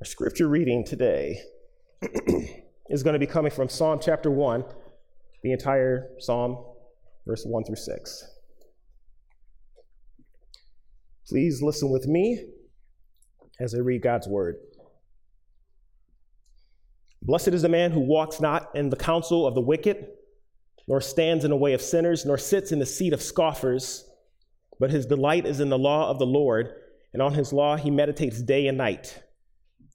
Our scripture reading today is going to be coming from Psalm chapter 1, the entire Psalm, verse 1 through 6. Please listen with me as I read God's word. Blessed is the man who walks not in the counsel of the wicked, nor stands in the way of sinners, nor sits in the seat of scoffers, but his delight is in the law of the Lord, and on his law he meditates day and night.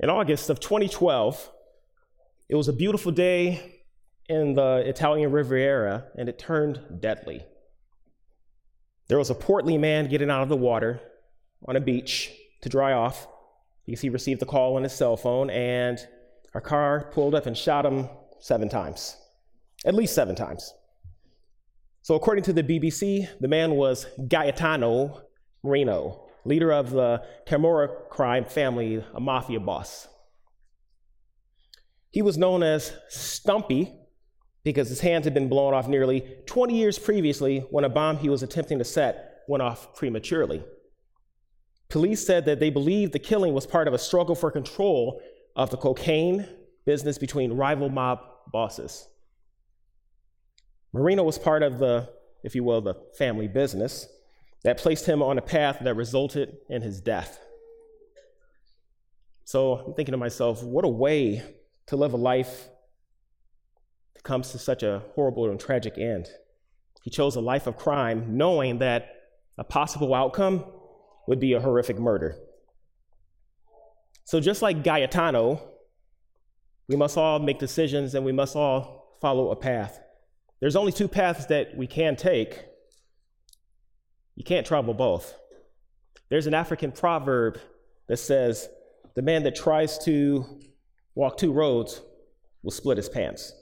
In August of 2012, it was a beautiful day in the Italian Riviera, and it turned deadly. There was a portly man getting out of the water on a beach to dry off because he received a call on his cell phone, and our car pulled up and shot him seven times, at least seven times. So, according to the BBC, the man was Gaetano Marino, leader of the Camorra crime family, a mafia boss. He was known as Stumpy because his hands had been blown off nearly 20 years previously when a bomb he was attempting to set went off prematurely. Police said that they believed the killing was part of a struggle for control of the cocaine business between rival mob bosses. Marino was part of the, if you will, the family business that placed him on a path that resulted in his death. So I'm thinking to myself, what a way to live a life that comes to such a horrible and tragic end. He chose a life of crime, knowing that a possible outcome would be a horrific murder. So, just like Gaetano, we must all make decisions and we must all follow a path. There's only two paths that we can take. You can't travel both. There's an African proverb that says, The man that tries to walk two roads will split his pants.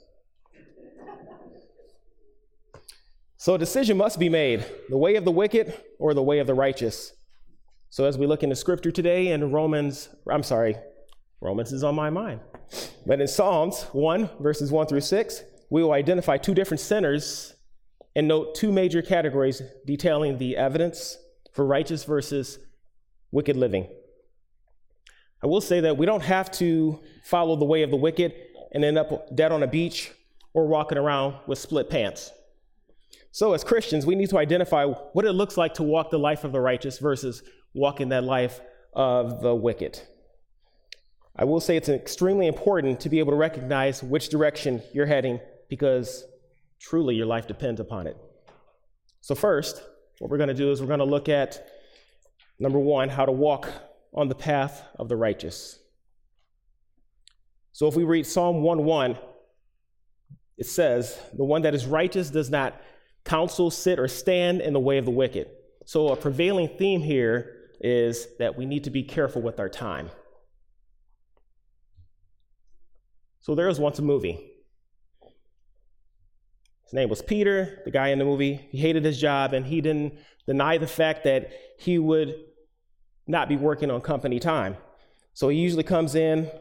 So a decision must be made the way of the wicked or the way of the righteous. So as we look into scripture today in Romans, I'm sorry, Romans is on my mind. But in Psalms 1, verses 1 through 6, we will identify two different sinners and note two major categories detailing the evidence for righteous versus wicked living. I will say that we don't have to follow the way of the wicked and end up dead on a beach or walking around with split pants. So, as Christians, we need to identify what it looks like to walk the life of the righteous versus walking that life of the wicked. I will say it's extremely important to be able to recognize which direction you're heading because truly your life depends upon it. So, first, what we're going to do is we're going to look at number one, how to walk on the path of the righteous. So if we read Psalm 1:1, it says, "The one that is righteous does not counsel, sit, or stand in the way of the wicked." So a prevailing theme here is that we need to be careful with our time. So there was once a movie. His name was Peter, the guy in the movie. He hated his job and he didn't deny the fact that he would not be working on company time. So he usually comes in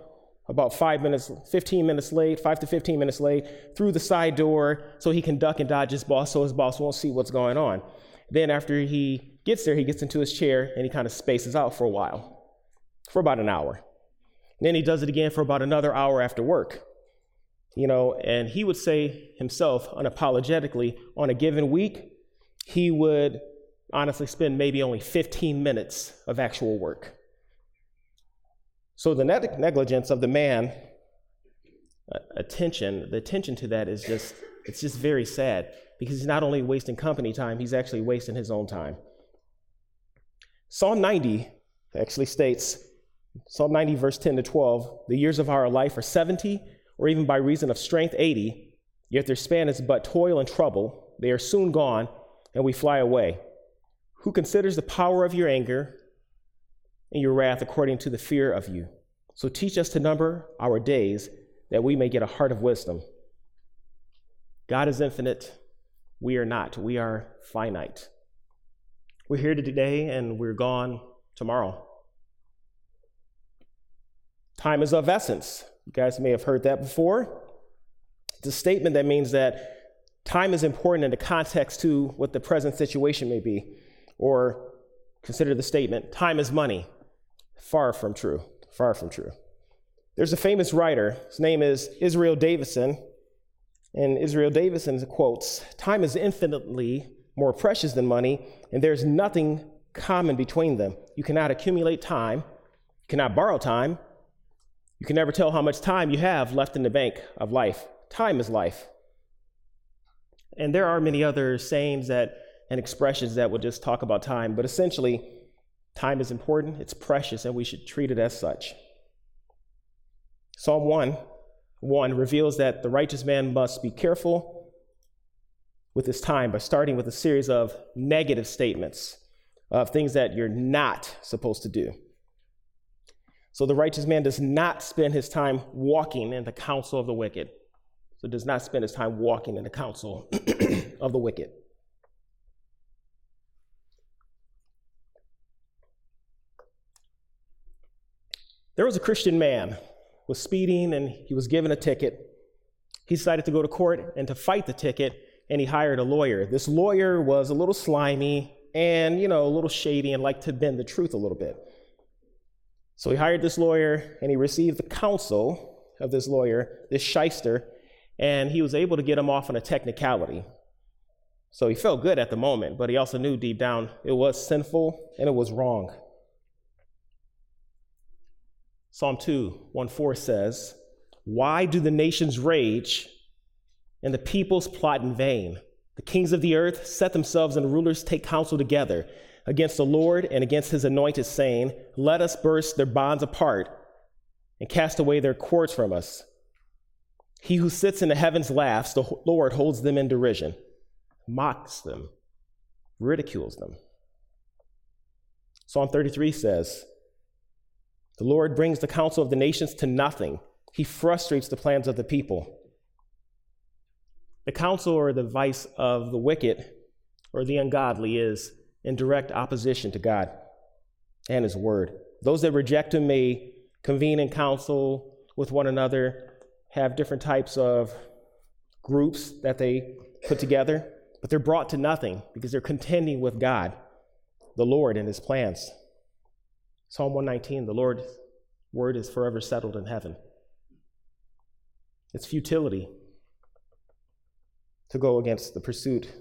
about five minutes, 15 minutes late, five to 15 minutes late, through the side door so he can duck and dodge his boss so his boss won't see what's going on. Then after he gets there, he gets into his chair and he kind of spaces out for a while, for about an hour. then he does it again for about another hour after work. You know, and he would say himself unapologetically on a given week, he would honestly spend maybe only 15 minutes of actual work. So the negligence of the man, uh, attention, the attention to that is just, it's just very sad because he's not only wasting company time, he's actually wasting his own time. Psalm 90 actually states, Psalm 90, verse 10 to 12, the years of our life are 70 or even by reason of strength 80, yet their span is but toil and trouble. They are soon gone, and we fly away. Who considers the power of your anger and your wrath according to the fear of you? So teach us to number our days that we may get a heart of wisdom. God is infinite. We are not. We are finite. We're here today and we're gone tomorrow. Time is of essence. You guys may have heard that before. It's a statement that means that time is important in the context to what the present situation may be. Or consider the statement time is money. Far from true. Far from true. There's a famous writer, his name is Israel Davidson, and Israel Davidson quotes Time is infinitely more precious than money, and there's nothing common between them. You cannot accumulate time, you cannot borrow time, you can never tell how much time you have left in the bank of life. Time is life. And there are many other sayings that and expressions that would just talk about time, but essentially, time is important, it's precious, and we should treat it as such. Psalm 1 1 reveals that the righteous man must be careful with his time by starting with a series of negative statements of things that you're not supposed to do. So the righteous man does not spend his time walking in the counsel of the wicked. So does not spend his time walking in the counsel of the wicked. There was a Christian man was speeding and he was given a ticket. He decided to go to court and to fight the ticket, and he hired a lawyer. This lawyer was a little slimy and, you know, a little shady and liked to bend the truth a little bit. So he hired this lawyer and he received the counsel of this lawyer, this shyster, and he was able to get him off on a technicality. So he felt good at the moment, but he also knew deep down it was sinful and it was wrong. Psalm 2, 1 4 says, Why do the nations rage and the peoples plot in vain? The kings of the earth set themselves and rulers take counsel together against the Lord and against his anointed, saying, Let us burst their bonds apart and cast away their cords from us. He who sits in the heavens laughs, the Lord holds them in derision, mocks them, ridicules them. Psalm 33 says, the Lord brings the counsel of the nations to nothing. He frustrates the plans of the people. The counsel or the vice of the wicked or the ungodly is in direct opposition to God and His word. Those that reject Him may convene in council with one another, have different types of groups that they put together, but they're brought to nothing because they're contending with God, the Lord, and His plans. Psalm 119 the Lord's word is forever settled in heaven. It's futility to go against the pursuit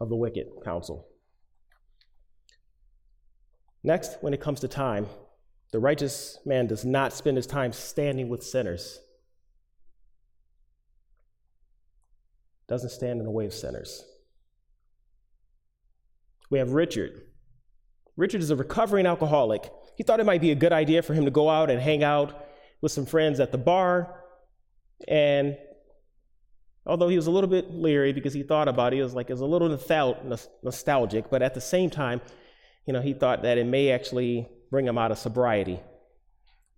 of the wicked counsel. Next, when it comes to time, the righteous man does not spend his time standing with sinners. Doesn't stand in the way of sinners. We have Richard, Richard is a recovering alcoholic. He thought it might be a good idea for him to go out and hang out with some friends at the bar. And although he was a little bit leery because he thought about it, he was like, it was a little nostalgic, but at the same time, you know, he thought that it may actually bring him out of sobriety.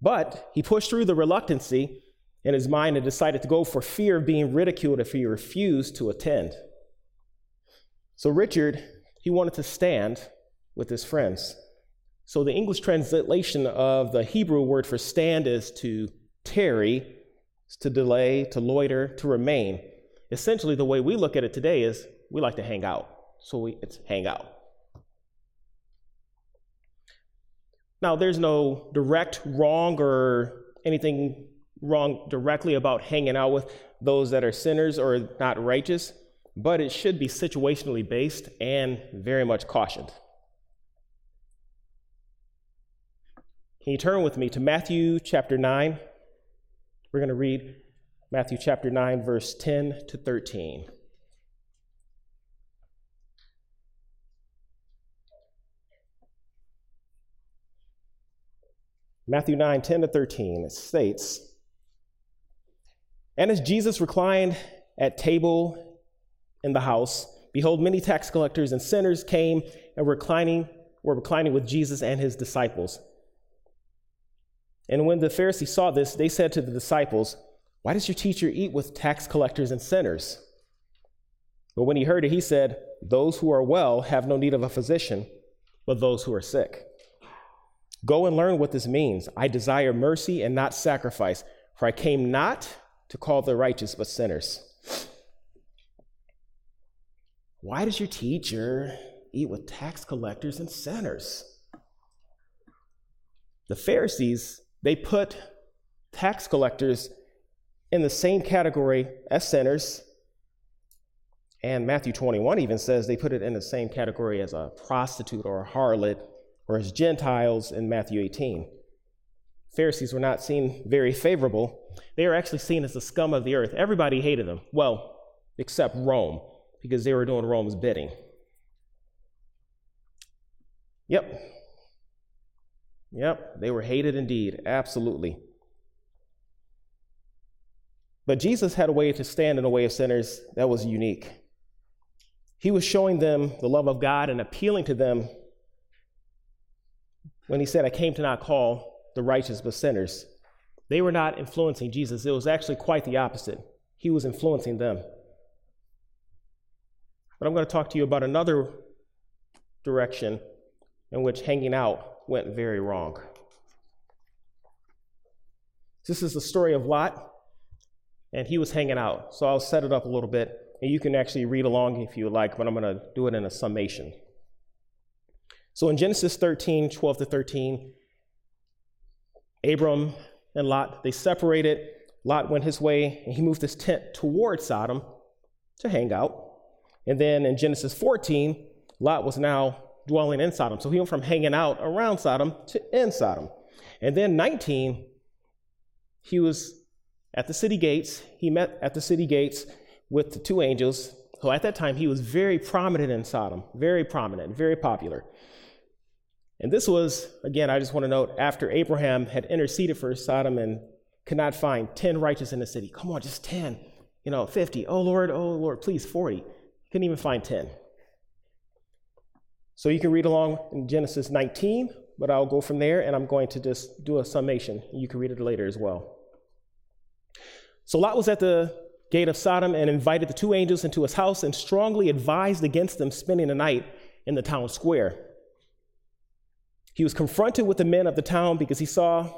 But he pushed through the reluctancy in his mind and decided to go for fear of being ridiculed if he refused to attend. So Richard, he wanted to stand with his friends. So the English translation of the Hebrew word for stand is to tarry, to delay, to loiter, to remain. Essentially, the way we look at it today is we like to hang out. So we, it's hang out. Now, there's no direct wrong or anything wrong directly about hanging out with those that are sinners or not righteous, but it should be situationally based and very much cautioned. Can you turn with me to Matthew chapter 9? We're going to read Matthew chapter 9, verse 10 to 13. Matthew 9, 10 to 13, it states, And as Jesus reclined at table in the house, behold, many tax collectors and sinners came and were reclining, were reclining with Jesus and his disciples. And when the Pharisees saw this, they said to the disciples, Why does your teacher eat with tax collectors and sinners? But when he heard it, he said, Those who are well have no need of a physician, but those who are sick. Go and learn what this means. I desire mercy and not sacrifice, for I came not to call the righteous, but sinners. Why does your teacher eat with tax collectors and sinners? The Pharisees, they put tax collectors in the same category as sinners. And Matthew 21 even says they put it in the same category as a prostitute or a harlot or as Gentiles in Matthew 18. Pharisees were not seen very favorable. They were actually seen as the scum of the earth. Everybody hated them. Well, except Rome, because they were doing Rome's bidding. Yep. Yep, they were hated indeed, absolutely. But Jesus had a way to stand in the way of sinners that was unique. He was showing them the love of God and appealing to them when he said, I came to not call the righteous but sinners. They were not influencing Jesus. It was actually quite the opposite. He was influencing them. But I'm going to talk to you about another direction in which hanging out went very wrong. This is the story of Lot, and he was hanging out. So I'll set it up a little bit, and you can actually read along if you like, but I'm going to do it in a summation. So in Genesis 13, 12 to 13, Abram and Lot, they separated. Lot went his way and he moved his tent toward Sodom to hang out. And then in Genesis 14, Lot was now dwelling in Sodom. So he went from hanging out around Sodom to in Sodom. And then 19, he was at the city gates. He met at the city gates with the two angels. So at that time, he was very prominent in Sodom, very prominent, very popular. And this was, again, I just want to note, after Abraham had interceded for Sodom and could not find 10 righteous in the city. Come on, just 10. You know, 50. Oh, Lord, oh, Lord, please, 40. Couldn't even find 10. So you can read along in Genesis 19, but I'll go from there and I'm going to just do a summation. You can read it later as well. So Lot was at the gate of Sodom and invited the two angels into his house and strongly advised against them spending the night in the town square. He was confronted with the men of the town because he saw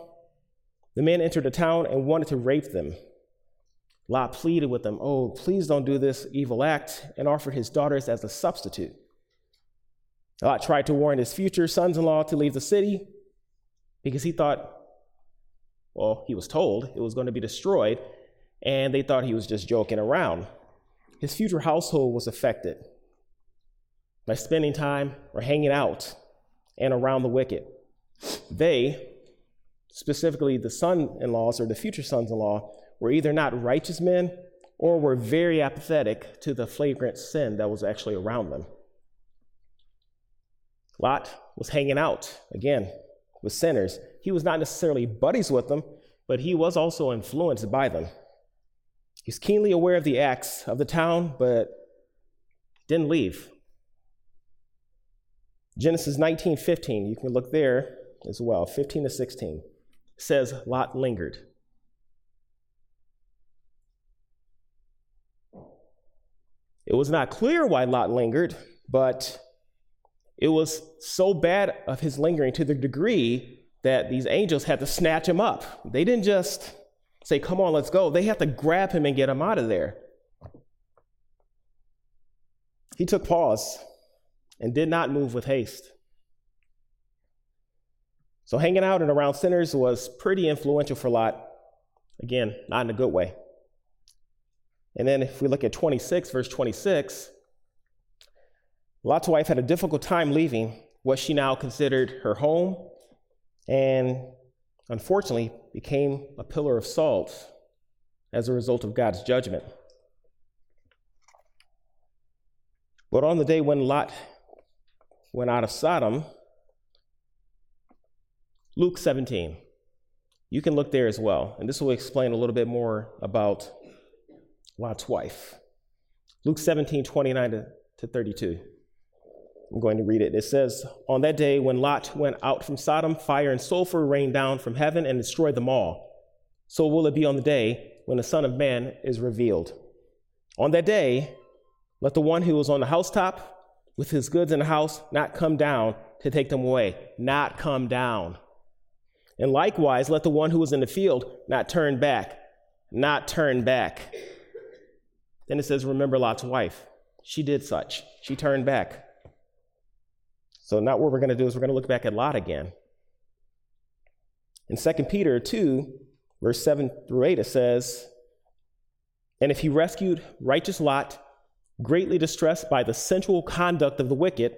the men enter the town and wanted to rape them. Lot pleaded with them, Oh, please don't do this evil act, and offered his daughters as a substitute. Lot tried to warn his future sons in law to leave the city because he thought, well, he was told it was going to be destroyed, and they thought he was just joking around. His future household was affected by spending time or hanging out and around the wicked. They, specifically the son in laws or the future sons in law, were either not righteous men or were very apathetic to the flagrant sin that was actually around them. Lot was hanging out, again, with sinners. He was not necessarily buddies with them, but he was also influenced by them. He's keenly aware of the acts of the town, but didn't leave. Genesis 19 15, you can look there as well, 15 to 16, says Lot lingered. It was not clear why Lot lingered, but it was so bad of his lingering to the degree that these angels had to snatch him up. They didn't just say, Come on, let's go. They had to grab him and get him out of there. He took pause and did not move with haste. So, hanging out and around sinners was pretty influential for Lot. Again, not in a good way. And then, if we look at 26, verse 26, Lot's wife had a difficult time leaving what she now considered her home and unfortunately became a pillar of salt as a result of God's judgment. But on the day when Lot went out of Sodom, Luke 17. You can look there as well. And this will explain a little bit more about Lot's wife. Luke 17, 29 to, to 32. I'm going to read it. It says, On that day when Lot went out from Sodom, fire and sulfur rained down from heaven and destroyed them all. So will it be on the day when the Son of Man is revealed. On that day, let the one who was on the housetop with his goods in the house not come down to take them away, not come down. And likewise, let the one who was in the field not turn back, not turn back. Then it says, Remember Lot's wife. She did such. She turned back. So, not what we're going to do is we're going to look back at Lot again. In 2 Peter 2, verse 7 through 8, it says, And if he rescued righteous Lot, greatly distressed by the sensual conduct of the wicked,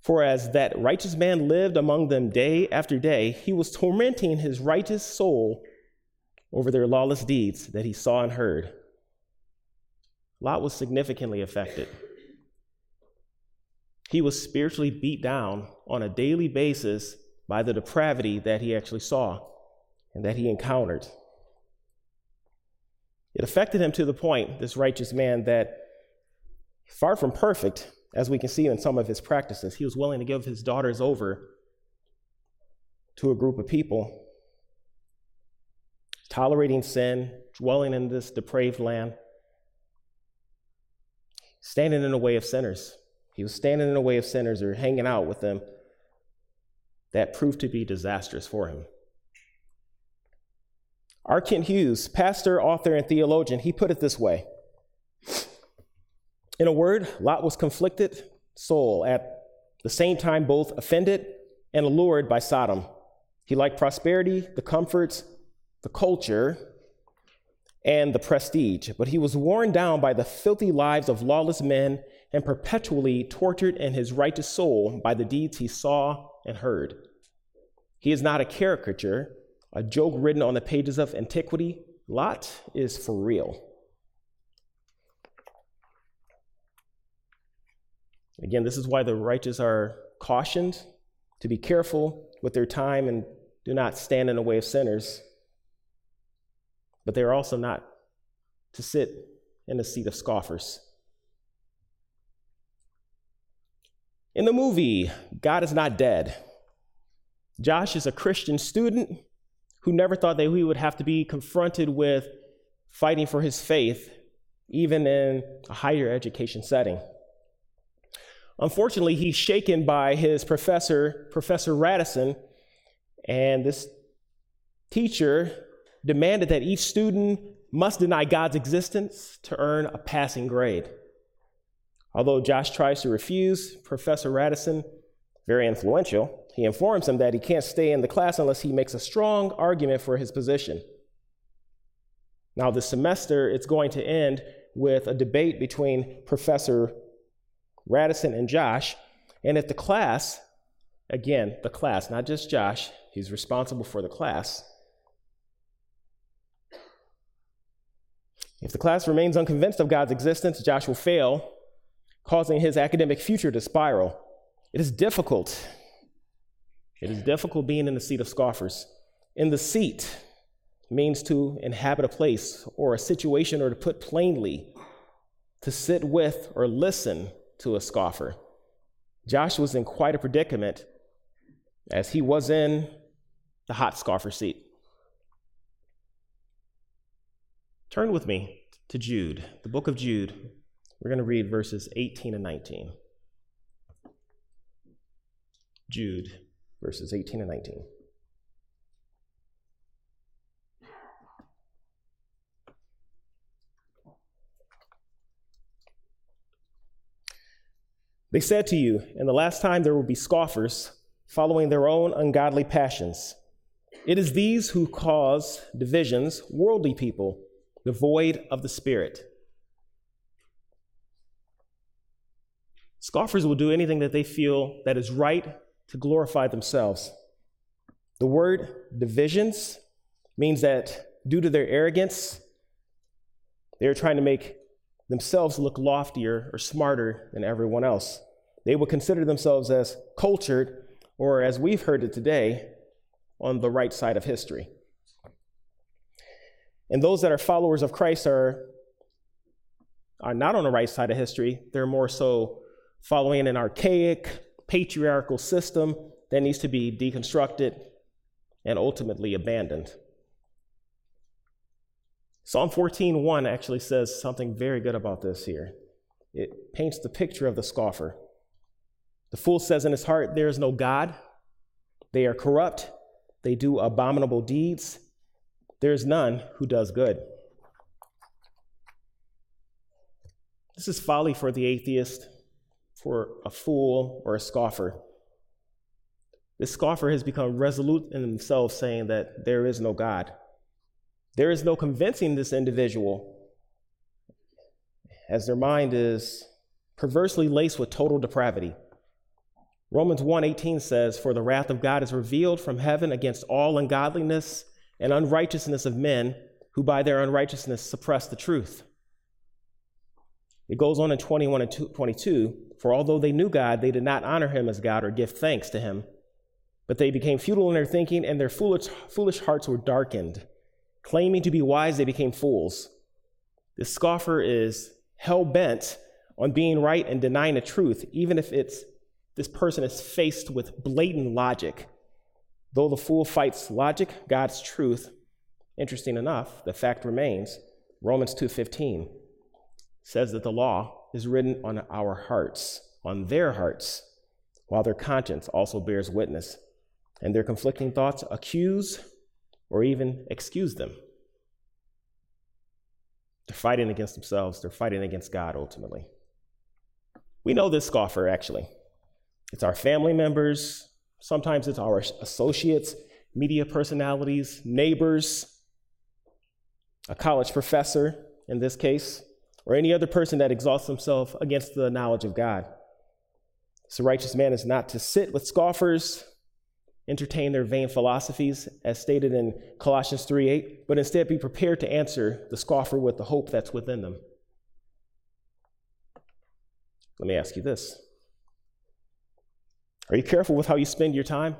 for as that righteous man lived among them day after day, he was tormenting his righteous soul over their lawless deeds that he saw and heard. Lot was significantly affected. He was spiritually beat down on a daily basis by the depravity that he actually saw and that he encountered. It affected him to the point, this righteous man, that far from perfect, as we can see in some of his practices. He was willing to give his daughters over to a group of people, tolerating sin, dwelling in this depraved land, standing in the way of sinners. He was standing in the way of sinners or hanging out with them. That proved to be disastrous for him. R. Kent Hughes, pastor, author, and theologian, he put it this way in a word, Lot was conflicted soul at the same time both offended and allured by Sodom. He liked prosperity, the comforts, the culture, and the prestige, but he was worn down by the filthy lives of lawless men and perpetually tortured in his righteous soul by the deeds he saw and heard. He is not a caricature, a joke written on the pages of antiquity. Lot is for real. Again, this is why the righteous are cautioned to be careful with their time and do not stand in the way of sinners. But they are also not to sit in the seat of scoffers. In the movie, God is Not Dead, Josh is a Christian student who never thought that he would have to be confronted with fighting for his faith, even in a higher education setting. Unfortunately, he's shaken by his professor, Professor Radisson, and this teacher demanded that each student must deny God's existence to earn a passing grade. Although Josh tries to refuse, Professor Radisson, very influential, he informs him that he can't stay in the class unless he makes a strong argument for his position. Now, this semester, it's going to end with a debate between Professor Radisson and Josh. And if the class, again, the class, not just Josh, he's responsible for the class. If the class remains unconvinced of God's existence, Josh will fail, causing his academic future to spiral. It is difficult. It is difficult being in the seat of scoffers. In the seat means to inhabit a place or a situation, or to put plainly, to sit with or listen to a scoffer. Josh was in quite a predicament as he was in the hot scoffer seat. Turn with me to Jude, the book of Jude. We're going to read verses 18 and 19. Jude, verses 18 and 19. They said to you, In the last time there will be scoffers, following their own ungodly passions. It is these who cause divisions, worldly people, devoid of the Spirit. Scoffers will do anything that they feel that is right to glorify themselves. The word divisions means that due to their arrogance, they are trying to make themselves look loftier or smarter than everyone else. They would consider themselves as cultured, or as we've heard it today, on the right side of history. And those that are followers of Christ are are not on the right side of history. They're more so following an archaic, patriarchal system that needs to be deconstructed and ultimately abandoned. Psalm 14:1 actually says something very good about this here. It paints the picture of the scoffer. The fool says in his heart, There is no God. They are corrupt. They do abominable deeds. There is none who does good. This is folly for the atheist, for a fool, or a scoffer. This scoffer has become resolute in himself, saying that there is no God. There is no convincing this individual, as their mind is perversely laced with total depravity. Romans 1:18 says, "For the wrath of God is revealed from heaven against all ungodliness and unrighteousness of men who by their unrighteousness suppress the truth." It goes on in 21 and 22, "For although they knew God, they did not honor him as God or give thanks to him, but they became futile in their thinking and their foolish, foolish hearts were darkened. Claiming to be wise, they became fools." The scoffer is hell bent on being right and denying the truth, even if it's this person is faced with blatant logic. Though the fool fights logic, God's truth, interesting enough, the fact remains, Romans 2:15 says that the law is written on our hearts, on their hearts, while their conscience also bears witness, and their conflicting thoughts accuse or even excuse them. They're fighting against themselves, they're fighting against God ultimately. We know this scoffer actually. It's our family members, sometimes it's our associates, media personalities, neighbors, a college professor in this case, or any other person that exalts himself against the knowledge of God. So, righteous man is not to sit with scoffers, entertain their vain philosophies, as stated in Colossians 3 8, but instead be prepared to answer the scoffer with the hope that's within them. Let me ask you this are you careful with how you spend your time?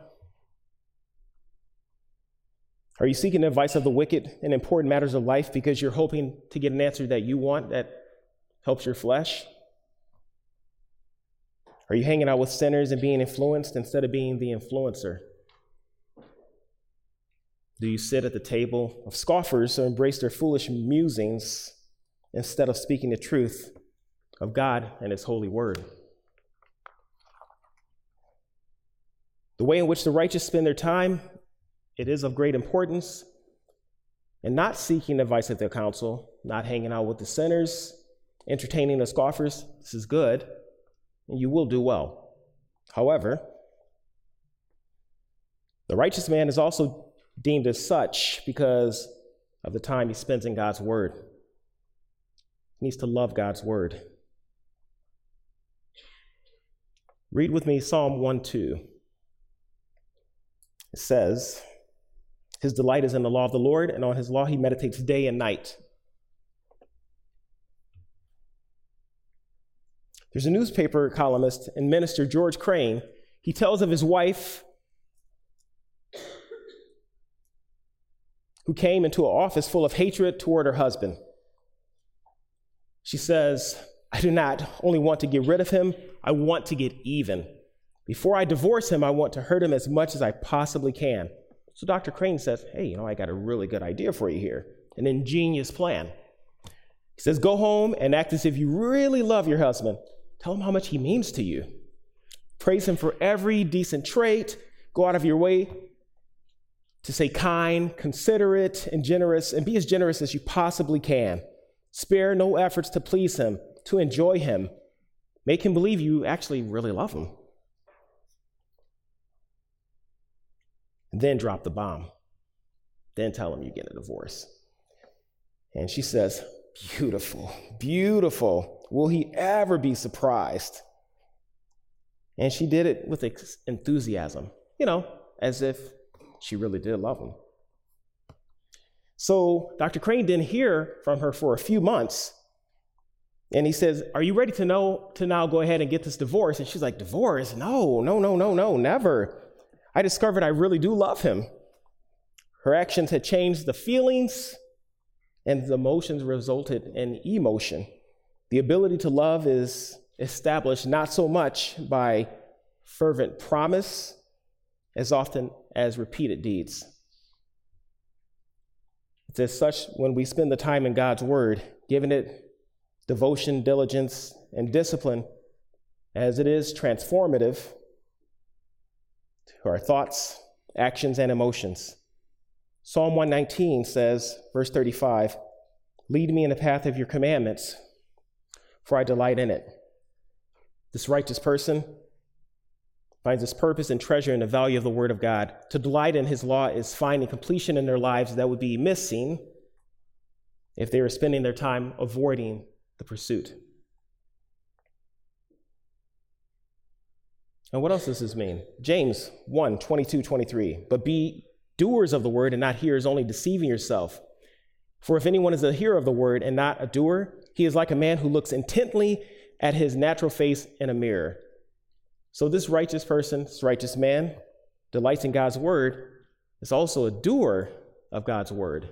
Are you seeking advice of the wicked in important matters of life because you're hoping to get an answer that you want that helps your flesh? Are you hanging out with sinners and being influenced instead of being the influencer? Do you sit at the table of scoffers who embrace their foolish musings instead of speaking the truth of God and His holy word? The way in which the righteous spend their time, it is of great importance. And not seeking advice at their counsel, not hanging out with the sinners, entertaining the scoffers, this is good, and you will do well. However, the righteous man is also deemed as such because of the time he spends in God's word. He needs to love God's word. Read with me Psalm 1 2. It says, His delight is in the law of the Lord, and on his law he meditates day and night. There's a newspaper columnist and minister, George Crane. He tells of his wife who came into an office full of hatred toward her husband. She says, I do not only want to get rid of him, I want to get even. Before I divorce him, I want to hurt him as much as I possibly can. So Dr. Crane says, Hey, you know, I got a really good idea for you here, an ingenious plan. He says, Go home and act as if you really love your husband. Tell him how much he means to you. Praise him for every decent trait. Go out of your way to say kind, considerate, and generous, and be as generous as you possibly can. Spare no efforts to please him, to enjoy him. Make him believe you actually really love him. And then drop the bomb. Then tell him you get a divorce. And she says, Beautiful, beautiful. Will he ever be surprised? And she did it with enthusiasm, you know, as if she really did love him. So Dr. Crane didn't hear from her for a few months. And he says, Are you ready to know to now go ahead and get this divorce? And she's like, Divorce? No, no, no, no, no, never. I discovered I really do love him. Her actions had changed the feelings, and the emotions resulted in emotion. The ability to love is established not so much by fervent promise as often as repeated deeds. It's as such when we spend the time in God's Word, giving it devotion, diligence, and discipline, as it is transformative to our thoughts, actions, and emotions. Psalm 119 says, verse 35, Lead me in the path of your commandments, for I delight in it. This righteous person finds its purpose and treasure in the value of the Word of God. To delight in His law is finding completion in their lives that would be missing if they were spending their time avoiding the pursuit. And what else does this mean? James 1 22, 23. But be doers of the word and not hearers, only deceiving yourself. For if anyone is a hearer of the word and not a doer, he is like a man who looks intently at his natural face in a mirror. So, this righteous person, this righteous man, delights in God's word, is also a doer of God's word.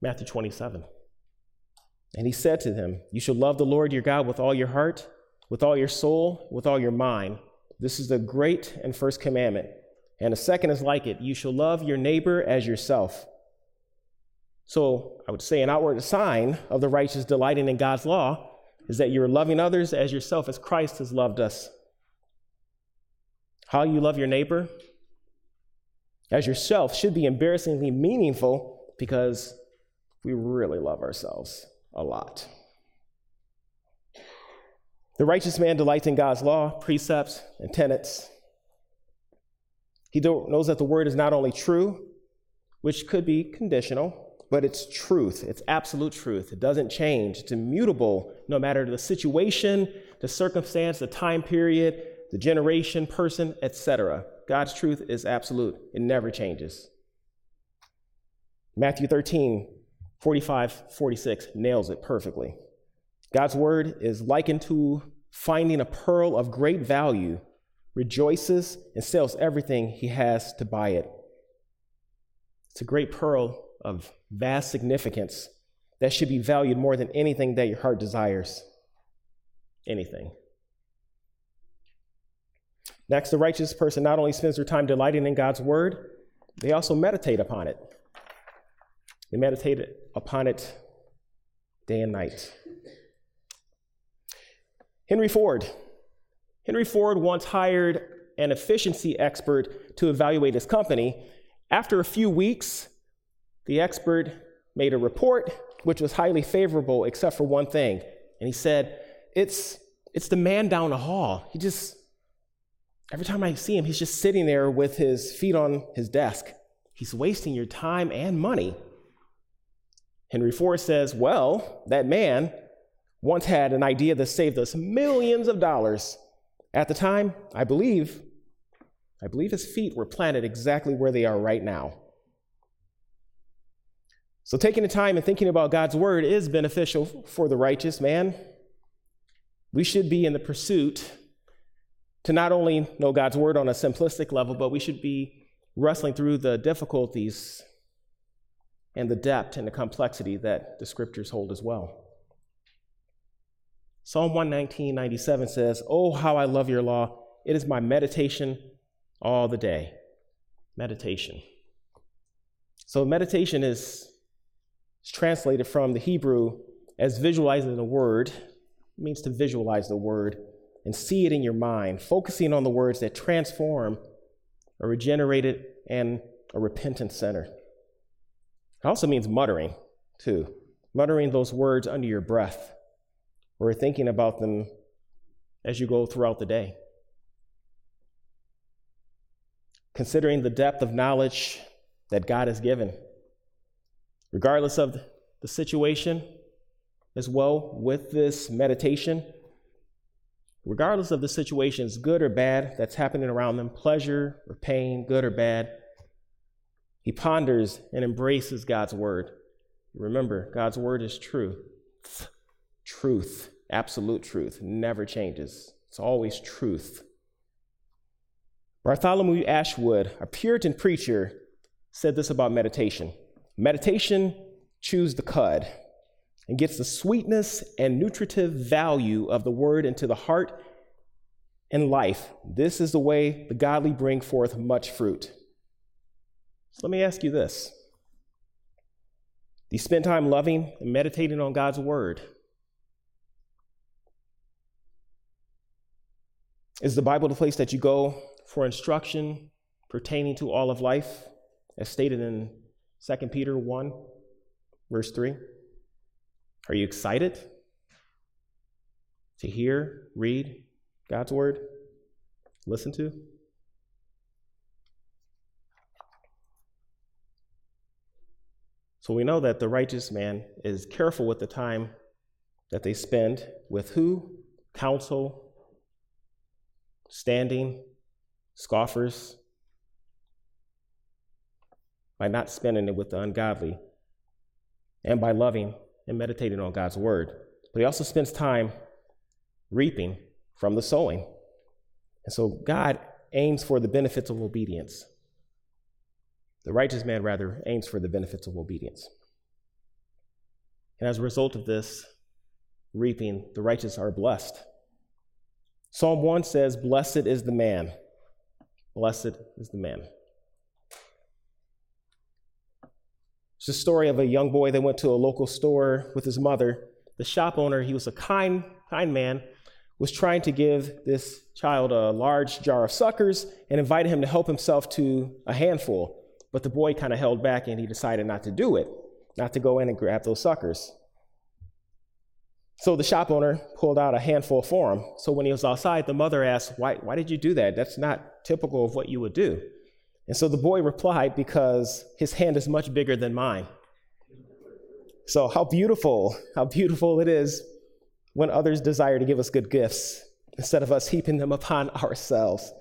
Matthew 27. And he said to them, You shall love the Lord your God with all your heart, with all your soul, with all your mind. This is the great and first commandment. And the second is like it you shall love your neighbor as yourself. So, I would say an outward sign of the righteous delighting in God's law is that you're loving others as yourself, as Christ has loved us. How you love your neighbor as yourself should be embarrassingly meaningful because we really love ourselves a lot. The righteous man delights in God's law, precepts, and tenets. He knows that the word is not only true, which could be conditional, but it's truth. It's absolute truth. It doesn't change. It's immutable no matter the situation, the circumstance, the time period, the generation, person, etc. God's truth is absolute. It never changes. Matthew 13, 45, 46 nails it perfectly. God's word is likened to finding a pearl of great value, rejoices and sells everything he has to buy it. It's a great pearl of vast significance that should be valued more than anything that your heart desires. Anything. Next, the righteous person not only spends their time delighting in God's word, they also meditate upon it. They meditate upon it day and night. Henry Ford. Henry Ford once hired an efficiency expert to evaluate his company. After a few weeks, the expert made a report which was highly favorable except for one thing. And he said, It's, it's the man down the hall. He just, every time I see him, he's just sitting there with his feet on his desk. He's wasting your time and money. Henry Ford says, Well, that man once had an idea that saved us millions of dollars. At the time, I believe, I believe his feet were planted exactly where they are right now. So, taking the time and thinking about God's word is beneficial for the righteous man. We should be in the pursuit to not only know God's word on a simplistic level, but we should be wrestling through the difficulties and the depth and the complexity that the scriptures hold as well. Psalm 119, 97 says, Oh, how I love your law. It is my meditation all the day. Meditation. So, meditation is translated from the Hebrew as visualizing the word. It means to visualize the word and see it in your mind, focusing on the words that transform a regenerated and a repentant sinner. It also means muttering, too, muttering those words under your breath or thinking about them as you go throughout the day. Considering the depth of knowledge that God has given regardless of the situation as well with this meditation. Regardless of the situations, good or bad, that's happening around them, pleasure or pain, good or bad, he ponders and embraces God's word. Remember, God's word is true. Truth, absolute truth, never changes. It's always truth. Bartholomew Ashwood, a Puritan preacher, said this about meditation. Meditation chews the cud. and gets the sweetness and nutritive value of the word into the heart and life, this is the way the godly bring forth much fruit. So let me ask you this Do you spend time loving and meditating on God's word? Is the Bible the place that you go for instruction pertaining to all of life, as stated in 2 Peter 1, verse 3? Are you excited to hear, read God's word, listen to? So we know that the righteous man is careful with the time that they spend with who? Counsel, standing, scoffers, by not spending it with the ungodly, and by loving and meditating on God's word. But he also spends time reaping from the sowing. And so God aims for the benefits of obedience. The righteous man, rather, aims for the benefits of obedience. And as a result of this reaping, the righteous are blessed. Psalm 1 says, Blessed is the man. Blessed is the man. It's a story of a young boy that went to a local store with his mother. The shop owner, he was a kind, kind man, was trying to give this child a large jar of suckers and invited him to help himself to a handful. But the boy kind of held back and he decided not to do it, not to go in and grab those suckers. So the shop owner pulled out a handful for him. So when he was outside, the mother asked, Why, why did you do that? That's not typical of what you would do. And so the boy replied, Because his hand is much bigger than mine. So, how beautiful, how beautiful it is when others desire to give us good gifts instead of us heaping them upon ourselves.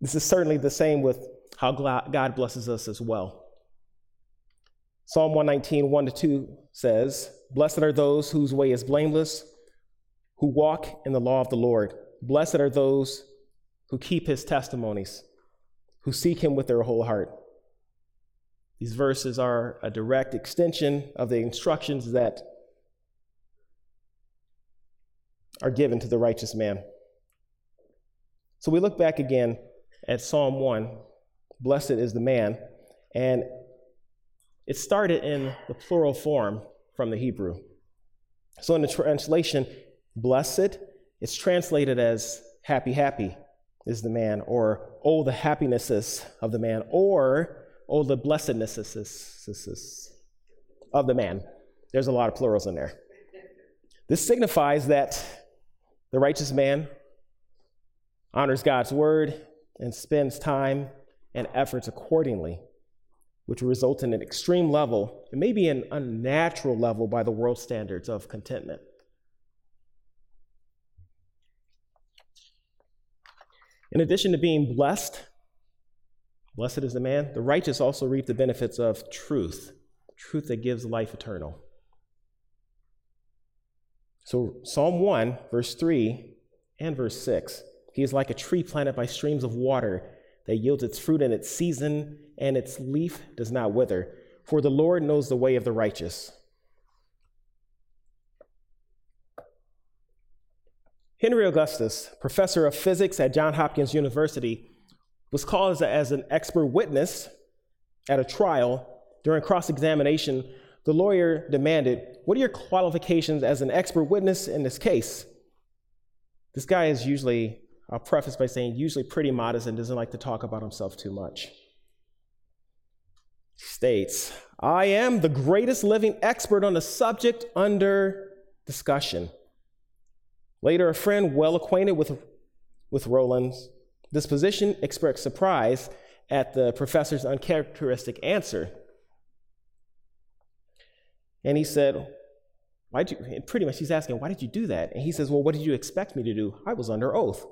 This is certainly the same with how God blesses us as well. Psalm 119, 1 to 2 says, Blessed are those whose way is blameless, who walk in the law of the Lord. Blessed are those who keep his testimonies, who seek him with their whole heart. These verses are a direct extension of the instructions that are given to the righteous man. So we look back again at Psalm 1 Blessed is the man. And it started in the plural form from the Hebrew. So in the translation, blessed, it's translated as happy, happy is the man, or oh, the happinesses of the man, or oh, the blessednesses of the man. There's a lot of plurals in there. This signifies that the righteous man honors God's word and spends time and efforts accordingly which will result in an extreme level, and maybe an unnatural level by the world standards of contentment. In addition to being blessed, blessed is the man, the righteous also reap the benefits of truth, truth that gives life eternal. So, Psalm 1, verse 3 and verse 6 He is like a tree planted by streams of water that yields its fruit in its season, and its leaf does not wither. For the Lord knows the way of the righteous. Henry Augustus, professor of physics at Johns Hopkins University, was called as, an expert witness at a trial. During cross examination, the lawyer demanded, What are your qualifications as an expert witness in this case? This guy is usually I'll preface by saying usually pretty modest and doesn't like to talk about himself too much. States, I am the greatest living expert on the subject under discussion. Later, a friend well acquainted with, with Rowland's disposition expressed surprise at the professor's uncharacteristic answer. And he said, why did you, pretty much he's asking, why did you do that? And he says, well, what did you expect me to do? I was under oath.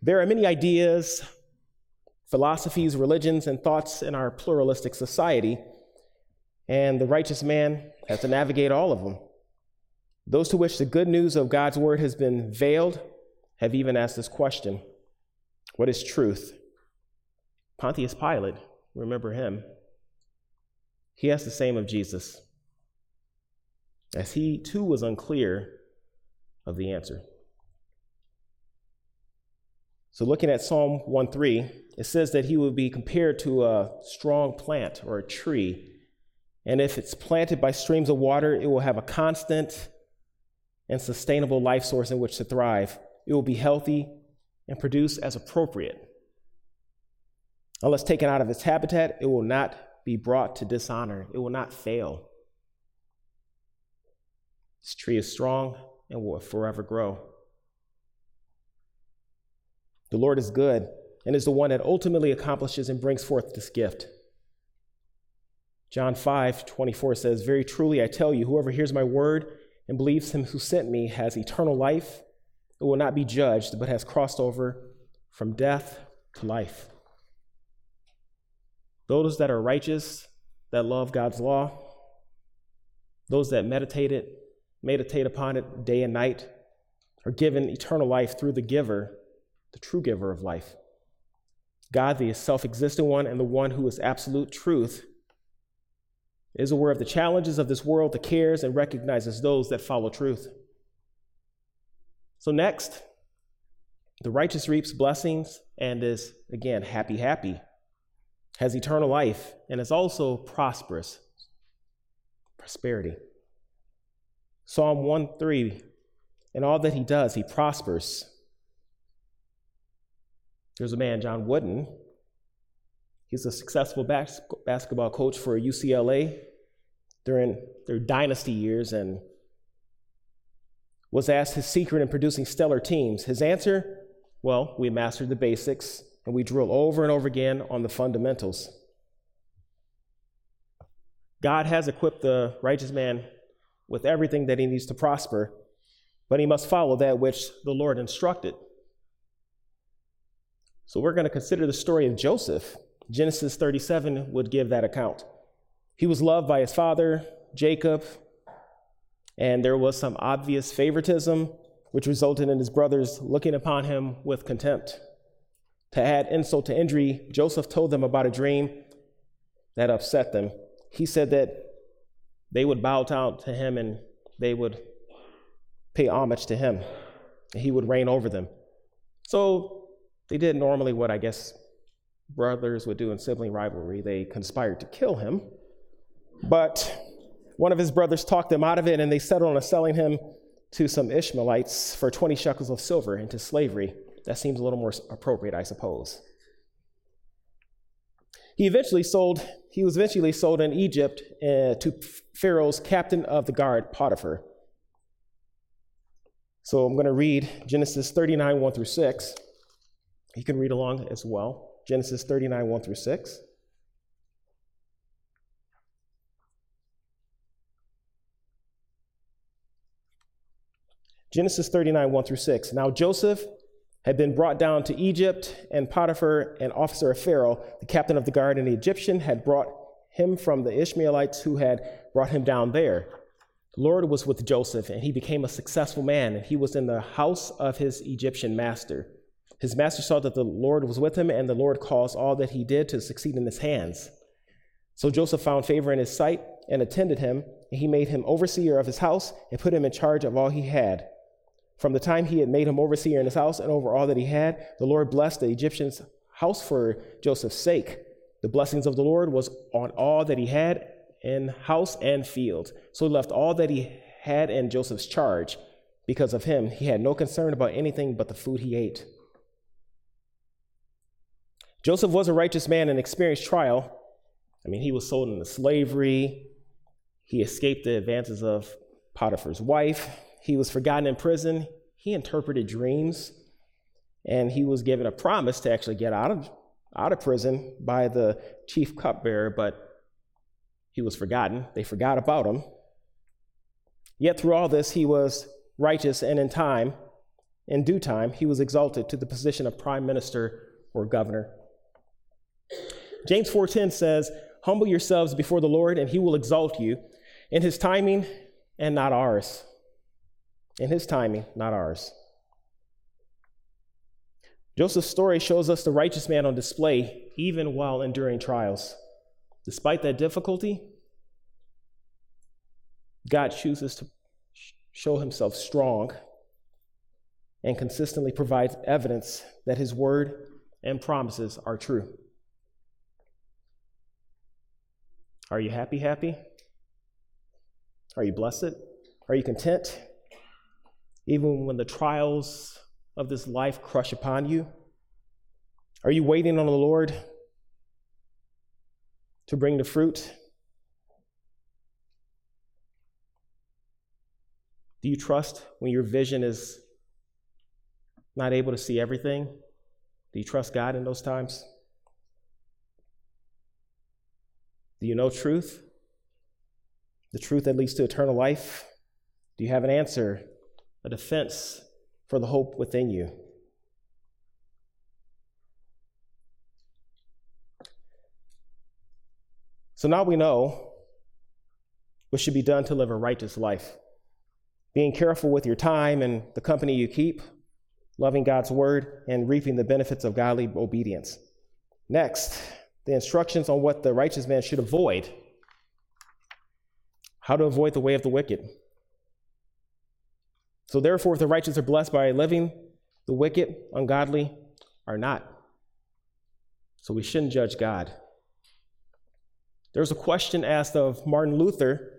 There are many ideas, philosophies, religions, and thoughts in our pluralistic society, and the righteous man has to navigate all of them. Those to which the good news of God's word has been veiled have even asked this question What is truth? Pontius Pilate, remember him, he asked the same of Jesus, as he too was unclear of the answer. So, looking at Psalm 1 3, it says that he would be compared to a strong plant or a tree. And if it's planted by streams of water, it will have a constant and sustainable life source in which to thrive. It will be healthy and produce as appropriate. Unless taken out of its habitat, it will not be brought to dishonor, it will not fail. This tree is strong and will forever grow. The Lord is good and is the one that ultimately accomplishes and brings forth this gift. John 5 24 says, Very truly I tell you, whoever hears my word and believes him who sent me has eternal life. It will not be judged, but has crossed over from death to life. Those that are righteous, that love God's law, those that meditate it, meditate upon it day and night, are given eternal life through the giver, the true giver of life. God, the self existent one and the one who is absolute truth, is aware of the challenges of this world, the cares, and recognizes those that follow truth. So, next, the righteous reaps blessings and is, again, happy, happy, has eternal life, and is also prosperous. Prosperity. Psalm 1 3 In all that he does, he prospers. There's a man, John Wooden. He's a successful bas- basketball coach for UCLA during their dynasty years and was asked his secret in producing stellar teams. His answer well, we mastered the basics and we drill over and over again on the fundamentals. God has equipped the righteous man with everything that he needs to prosper, but he must follow that which the Lord instructed. So we're going to consider the story of Joseph. Genesis 37 would give that account. He was loved by his father, Jacob, and there was some obvious favoritism, which resulted in his brothers looking upon him with contempt. To add insult to injury, Joseph told them about a dream that upset them. He said that they would bow down to him and they would pay homage to him. He would reign over them. So they did normally what I guess brothers would do in sibling rivalry. They conspired to kill him. But one of his brothers talked them out of it, and they settled on selling him to some Ishmaelites for 20 shekels of silver into slavery. That seems a little more appropriate, I suppose. He eventually sold, he was eventually sold in Egypt uh, to Pharaoh's captain of the guard, Potiphar. So I'm going to read Genesis 39, 1 through 6. You can read along as well. Genesis 39, 1 through 6. Genesis 39, 1 through 6. Now Joseph had been brought down to Egypt, and Potiphar, an officer of Pharaoh, the captain of the guard, and the Egyptian, had brought him from the Ishmaelites who had brought him down there. The Lord was with Joseph, and he became a successful man, and he was in the house of his Egyptian master. His master saw that the Lord was with him, and the Lord caused all that he did to succeed in his hands. So Joseph found favor in his sight and attended him, and he made him overseer of his house and put him in charge of all he had. From the time he had made him overseer in his house and over all that he had, the Lord blessed the Egyptian's house for Joseph's sake. The blessings of the Lord was on all that he had in house and field. So he left all that he had in Joseph's charge. Because of him, he had no concern about anything but the food he ate. Joseph was a righteous man and experienced trial. I mean, he was sold into slavery. He escaped the advances of Potiphar's wife. He was forgotten in prison. He interpreted dreams, and he was given a promise to actually get out of, out of prison by the chief cupbearer, but he was forgotten. They forgot about him. Yet through all this, he was righteous, and in time, in due time, he was exalted to the position of prime minister or governor. James 4:10 says, "Humble yourselves before the Lord, and he will exalt you in his timing and not ours." in his timing, not ours. Joseph's story shows us the righteous man on display even while enduring trials. Despite that difficulty, God chooses to show himself strong and consistently provides evidence that his word and promises are true. Are you happy, happy? Are you blessed? Are you content? Even when the trials of this life crush upon you? Are you waiting on the Lord to bring the fruit? Do you trust when your vision is not able to see everything? Do you trust God in those times? Do you know truth? The truth that leads to eternal life? Do you have an answer, a defense for the hope within you? So now we know what should be done to live a righteous life. Being careful with your time and the company you keep, loving God's word, and reaping the benefits of godly obedience. Next, the instructions on what the righteous man should avoid. How to avoid the way of the wicked. So, therefore, if the righteous are blessed by living, the wicked, ungodly, are not. So, we shouldn't judge God. There's a question asked of Martin Luther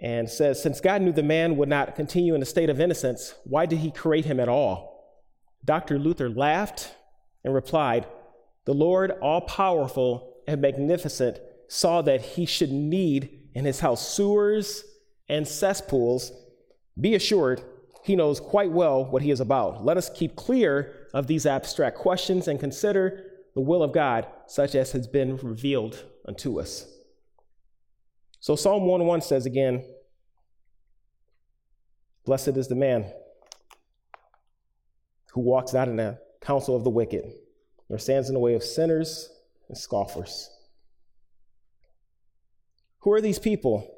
and says, Since God knew the man would not continue in a state of innocence, why did he create him at all? Dr. Luther laughed and replied, the Lord, all powerful and magnificent, saw that he should need in his house sewers and cesspools. Be assured, he knows quite well what he is about. Let us keep clear of these abstract questions and consider the will of God, such as has been revealed unto us. So, Psalm 1 says again, Blessed is the man who walks not in the counsel of the wicked nor stands in the way of sinners and scoffers. Who are these people?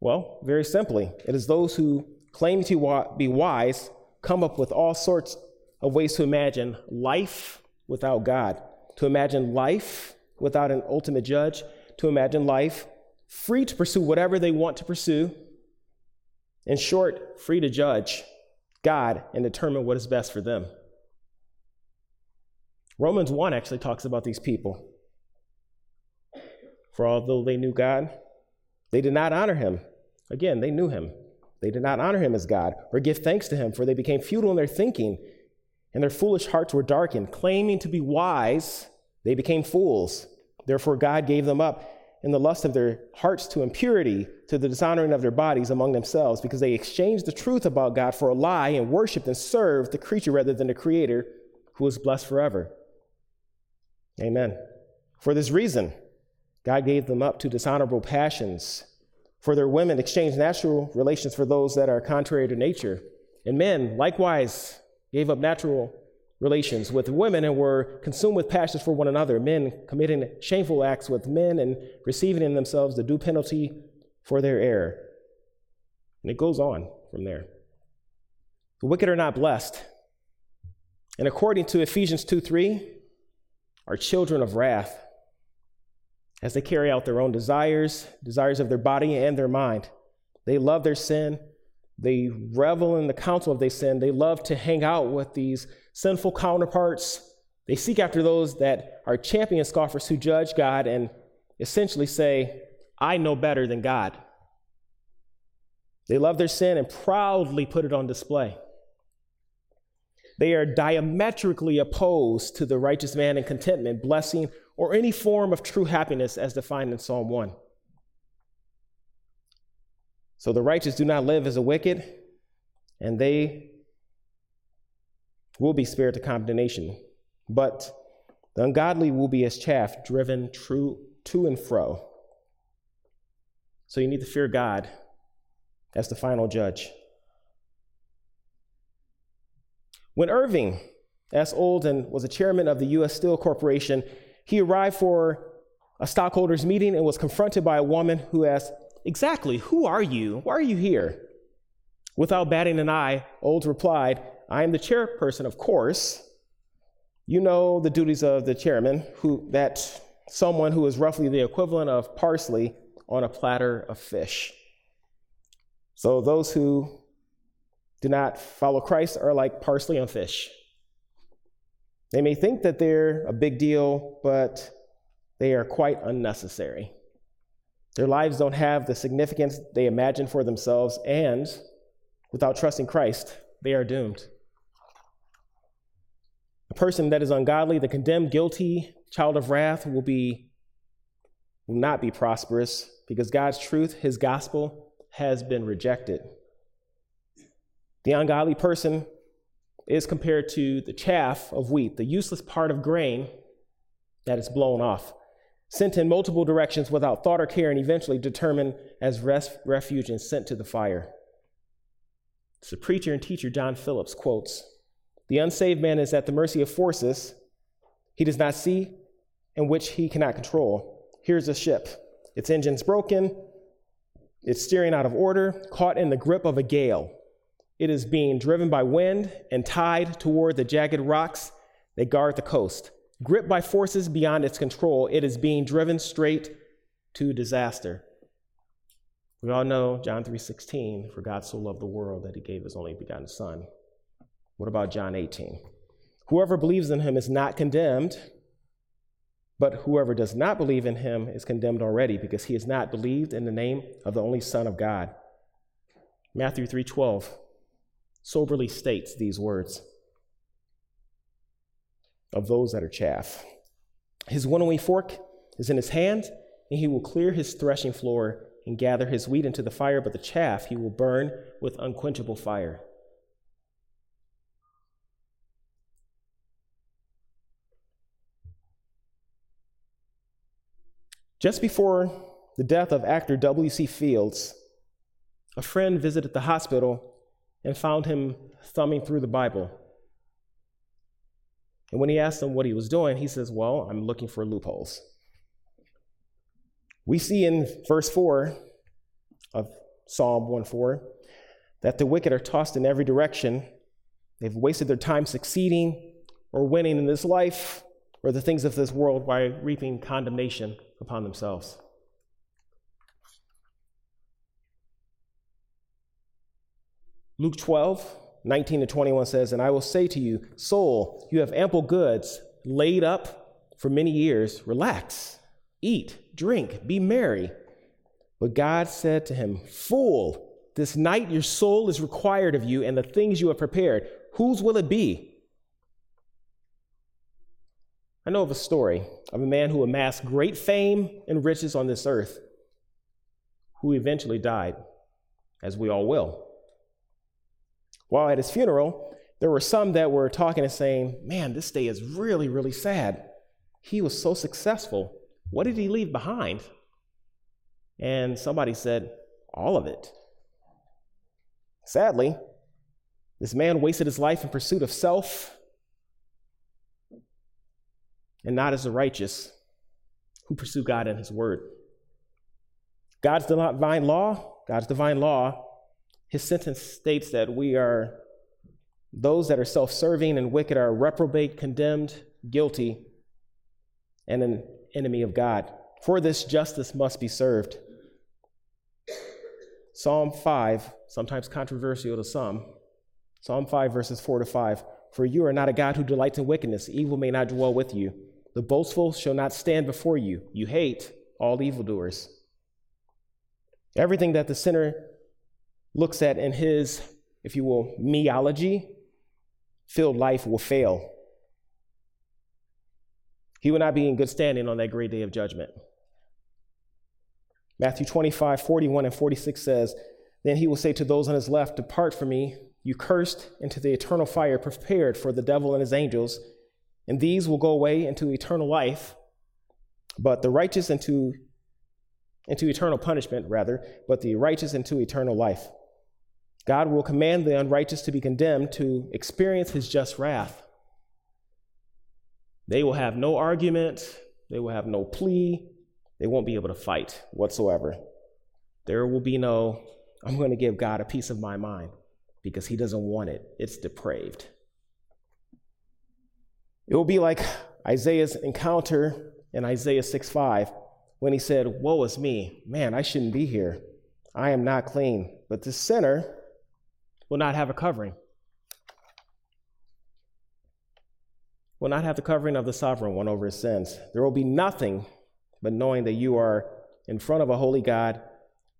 Well, very simply, it is those who claim to be wise come up with all sorts of ways to imagine life without God, to imagine life without an ultimate judge, to imagine life free to pursue whatever they want to pursue. In short, free to judge God and determine what is best for them. Romans 1 actually talks about these people. For although they knew God, they did not honor him. Again, they knew him. They did not honor him as God or give thanks to him, for they became futile in their thinking, and their foolish hearts were darkened. Claiming to be wise, they became fools. Therefore, God gave them up in the lust of their hearts to impurity, to the dishonoring of their bodies among themselves, because they exchanged the truth about God for a lie and worshiped and served the creature rather than the Creator, who is blessed forever. Amen. For this reason, God gave them up to dishonorable passions. For their women exchanged natural relations for those that are contrary to nature. And men likewise gave up natural relations with women and were consumed with passions for one another, men committing shameful acts with men and receiving in themselves the due penalty for their error. And it goes on from there. The wicked are not blessed. And according to Ephesians 2 3, are children of wrath as they carry out their own desires, desires of their body and their mind. They love their sin. They revel in the counsel of their sin. They love to hang out with these sinful counterparts. They seek after those that are champion scoffers who judge God and essentially say, I know better than God. They love their sin and proudly put it on display. They are diametrically opposed to the righteous man in contentment, blessing, or any form of true happiness as defined in Psalm 1. So the righteous do not live as a wicked, and they will be spared to condemnation. But the ungodly will be as chaff driven true to and fro. So you need to fear God as the final judge. When Irving S. Olds was a chairman of the U.S. Steel Corporation, he arrived for a stockholders meeting and was confronted by a woman who asked, Exactly, who are you? Why are you here? Without batting an eye, Olds replied, I am the chairperson, of course. You know the duties of the chairman, who that someone who is roughly the equivalent of parsley on a platter of fish. So those who do not follow Christ are like parsley on fish. They may think that they're a big deal, but they are quite unnecessary. Their lives don't have the significance they imagine for themselves, and without trusting Christ, they are doomed. A person that is ungodly, the condemned, guilty child of wrath, will be will not be prosperous because God's truth, his gospel, has been rejected. The ungodly person is compared to the chaff of wheat, the useless part of grain that is blown off, sent in multiple directions without thought or care, and eventually determined as rest, refuge and sent to the fire. The preacher and teacher John Phillips quotes The unsaved man is at the mercy of forces he does not see and which he cannot control. Here's a ship, its engine's broken, it's steering out of order, caught in the grip of a gale. It is being driven by wind and tide toward the jagged rocks that guard the coast. Gripped by forces beyond its control, it is being driven straight to disaster. We all know John 3:16, for God so loved the world that he gave his only begotten son. What about John 18? Whoever believes in him is not condemned, but whoever does not believe in him is condemned already because he has not believed in the name of the only son of God. Matthew 3:12 soberly states these words of those that are chaff. His winnowing fork is in his hand, and he will clear his threshing floor and gather his wheat into the fire, but the chaff he will burn with unquenchable fire. Just before the death of actor W.C. Fields, a friend visited the hospital and found him thumbing through the Bible. And when he asked him what he was doing, he says, Well, I'm looking for loopholes. We see in verse 4 of Psalm 1 4 that the wicked are tossed in every direction. They've wasted their time succeeding or winning in this life or the things of this world by reaping condemnation upon themselves. Luke 12, 19 to 21 says, And I will say to you, Soul, you have ample goods laid up for many years. Relax, eat, drink, be merry. But God said to him, Fool, this night your soul is required of you, and the things you have prepared, whose will it be? I know of a story of a man who amassed great fame and riches on this earth, who eventually died, as we all will. While at his funeral, there were some that were talking and saying, Man, this day is really, really sad. He was so successful. What did he leave behind? And somebody said, All of it. Sadly, this man wasted his life in pursuit of self and not as the righteous who pursue God and his word. God's divine law, God's divine law his sentence states that we are those that are self serving and wicked are reprobate, condemned, guilty, and an enemy of God. For this, justice must be served. Psalm 5, sometimes controversial to some. Psalm 5, verses 4 to 5. For you are not a God who delights in wickedness, evil may not dwell with you. The boastful shall not stand before you. You hate all evildoers. Everything that the sinner looks at in his, if you will, meology, filled life will fail. He will not be in good standing on that great day of judgment. Matthew 25, 41 and 46 says, Then he will say to those on his left, Depart from me, you cursed, into the eternal fire prepared for the devil and his angels, and these will go away into eternal life, but the righteous into, into eternal punishment, rather, but the righteous into eternal life. God will command the unrighteous to be condemned to experience his just wrath. They will have no argument, they will have no plea, they won't be able to fight whatsoever. There will be no, I'm going to give God a piece of my mind because he doesn't want it, it's depraved. It will be like Isaiah's encounter in Isaiah 6 5, when he said, Woe is me, man, I shouldn't be here. I am not clean. But the sinner will not have a covering, will not have the covering of the sovereign one over his sins. There will be nothing but knowing that you are in front of a holy God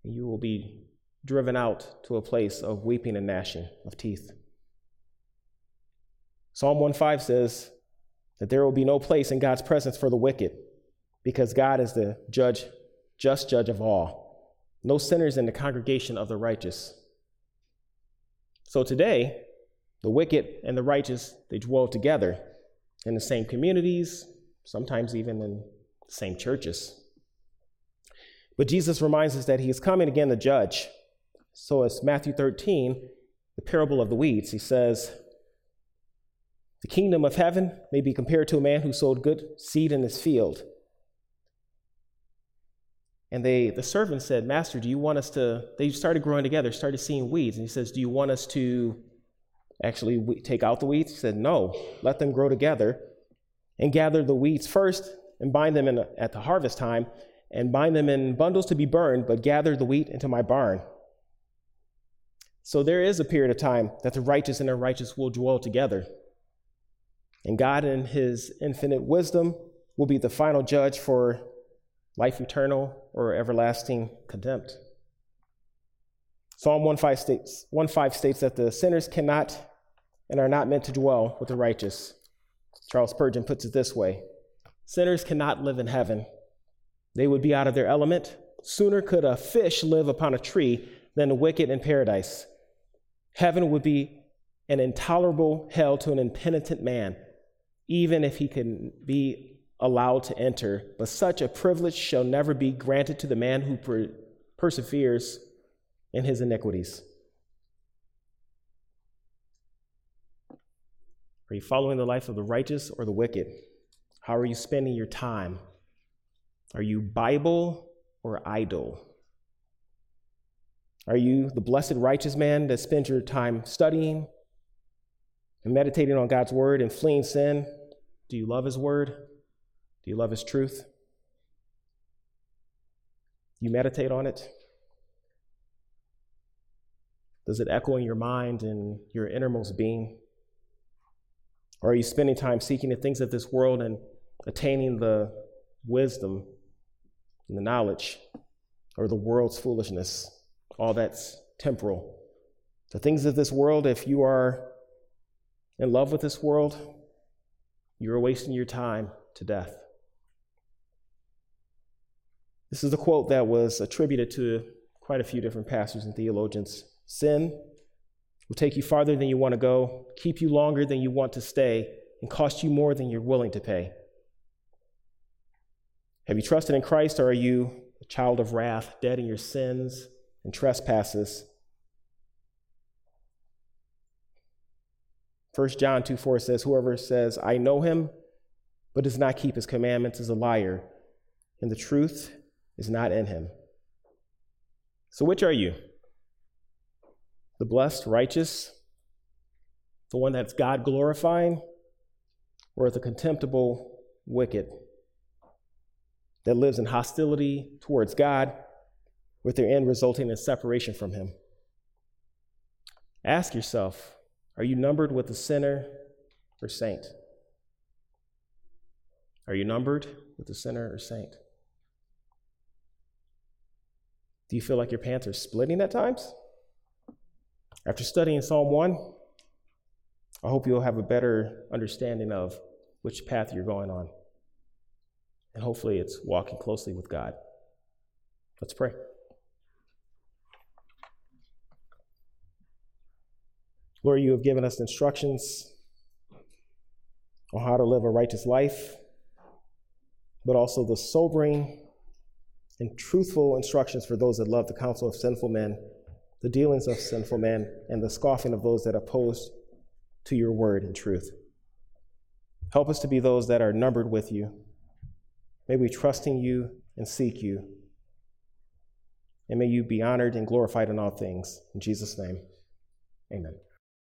and you will be driven out to a place of weeping and gnashing of teeth. Psalm 1:5 says that there will be no place in God's presence for the wicked because God is the judge, just judge of all. No sinners in the congregation of the righteous. So today, the wicked and the righteous, they dwell together in the same communities, sometimes even in the same churches. But Jesus reminds us that he is coming again to judge. So, as Matthew 13, the parable of the weeds, he says, The kingdom of heaven may be compared to a man who sowed good seed in his field. And they, the servants said, Master, do you want us to? They started growing together, started seeing weeds. And he says, Do you want us to actually take out the weeds? He said, No, let them grow together and gather the weeds first and bind them in, at the harvest time and bind them in bundles to be burned, but gather the wheat into my barn. So there is a period of time that the righteous and unrighteous will dwell together. And God, in his infinite wisdom, will be the final judge for life eternal or everlasting contempt. Psalm 1:5 states, 1:5 states that the sinners cannot and are not meant to dwell with the righteous. Charles Spurgeon puts it this way Sinners cannot live in heaven they would be out of their element. Sooner could a fish live upon a tree than the wicked in paradise. Heaven would be an intolerable hell to an impenitent man, even if he can be allowed to enter. But such a privilege shall never be granted to the man who per- perseveres in his iniquities. Are you following the life of the righteous or the wicked? How are you spending your time? Are you Bible or idle? Are you the blessed righteous man that spends your time studying and meditating on God's word and fleeing sin? Do you love his word? Do you love his truth? Do You meditate on it? Does it echo in your mind and your innermost being? Or are you spending time seeking the things of this world and attaining the wisdom and the knowledge or the world's foolishness, all that's temporal. The things of this world, if you are in love with this world, you're wasting your time to death. This is a quote that was attributed to quite a few different pastors and theologians. Sin will take you farther than you want to go, keep you longer than you want to stay, and cost you more than you're willing to pay. Have you trusted in Christ, or are you a child of wrath, dead in your sins and trespasses? 1 John 2 4 says, Whoever says, I know him, but does not keep his commandments is a liar, and the truth is not in him. So, which are you? The blessed, righteous, the one that's God glorifying, or the contemptible, wicked? that lives in hostility towards God, with their end resulting in separation from Him. Ask yourself are you numbered with the sinner or saint? Are you numbered with the sinner or saint? Do you feel like your pants are splitting at times? After studying Psalm 1, I hope you'll have a better understanding of which path you're going on. And hopefully it's walking closely with God. Let's pray. Lord, you have given us instructions on how to live a righteous life, but also the sobering and truthful instructions for those that love the counsel of sinful men, the dealings of sinful men, and the scoffing of those that oppose to your word and truth. Help us to be those that are numbered with you May we trust in you and seek you. And may you be honored and glorified in all things. In Jesus' name, amen.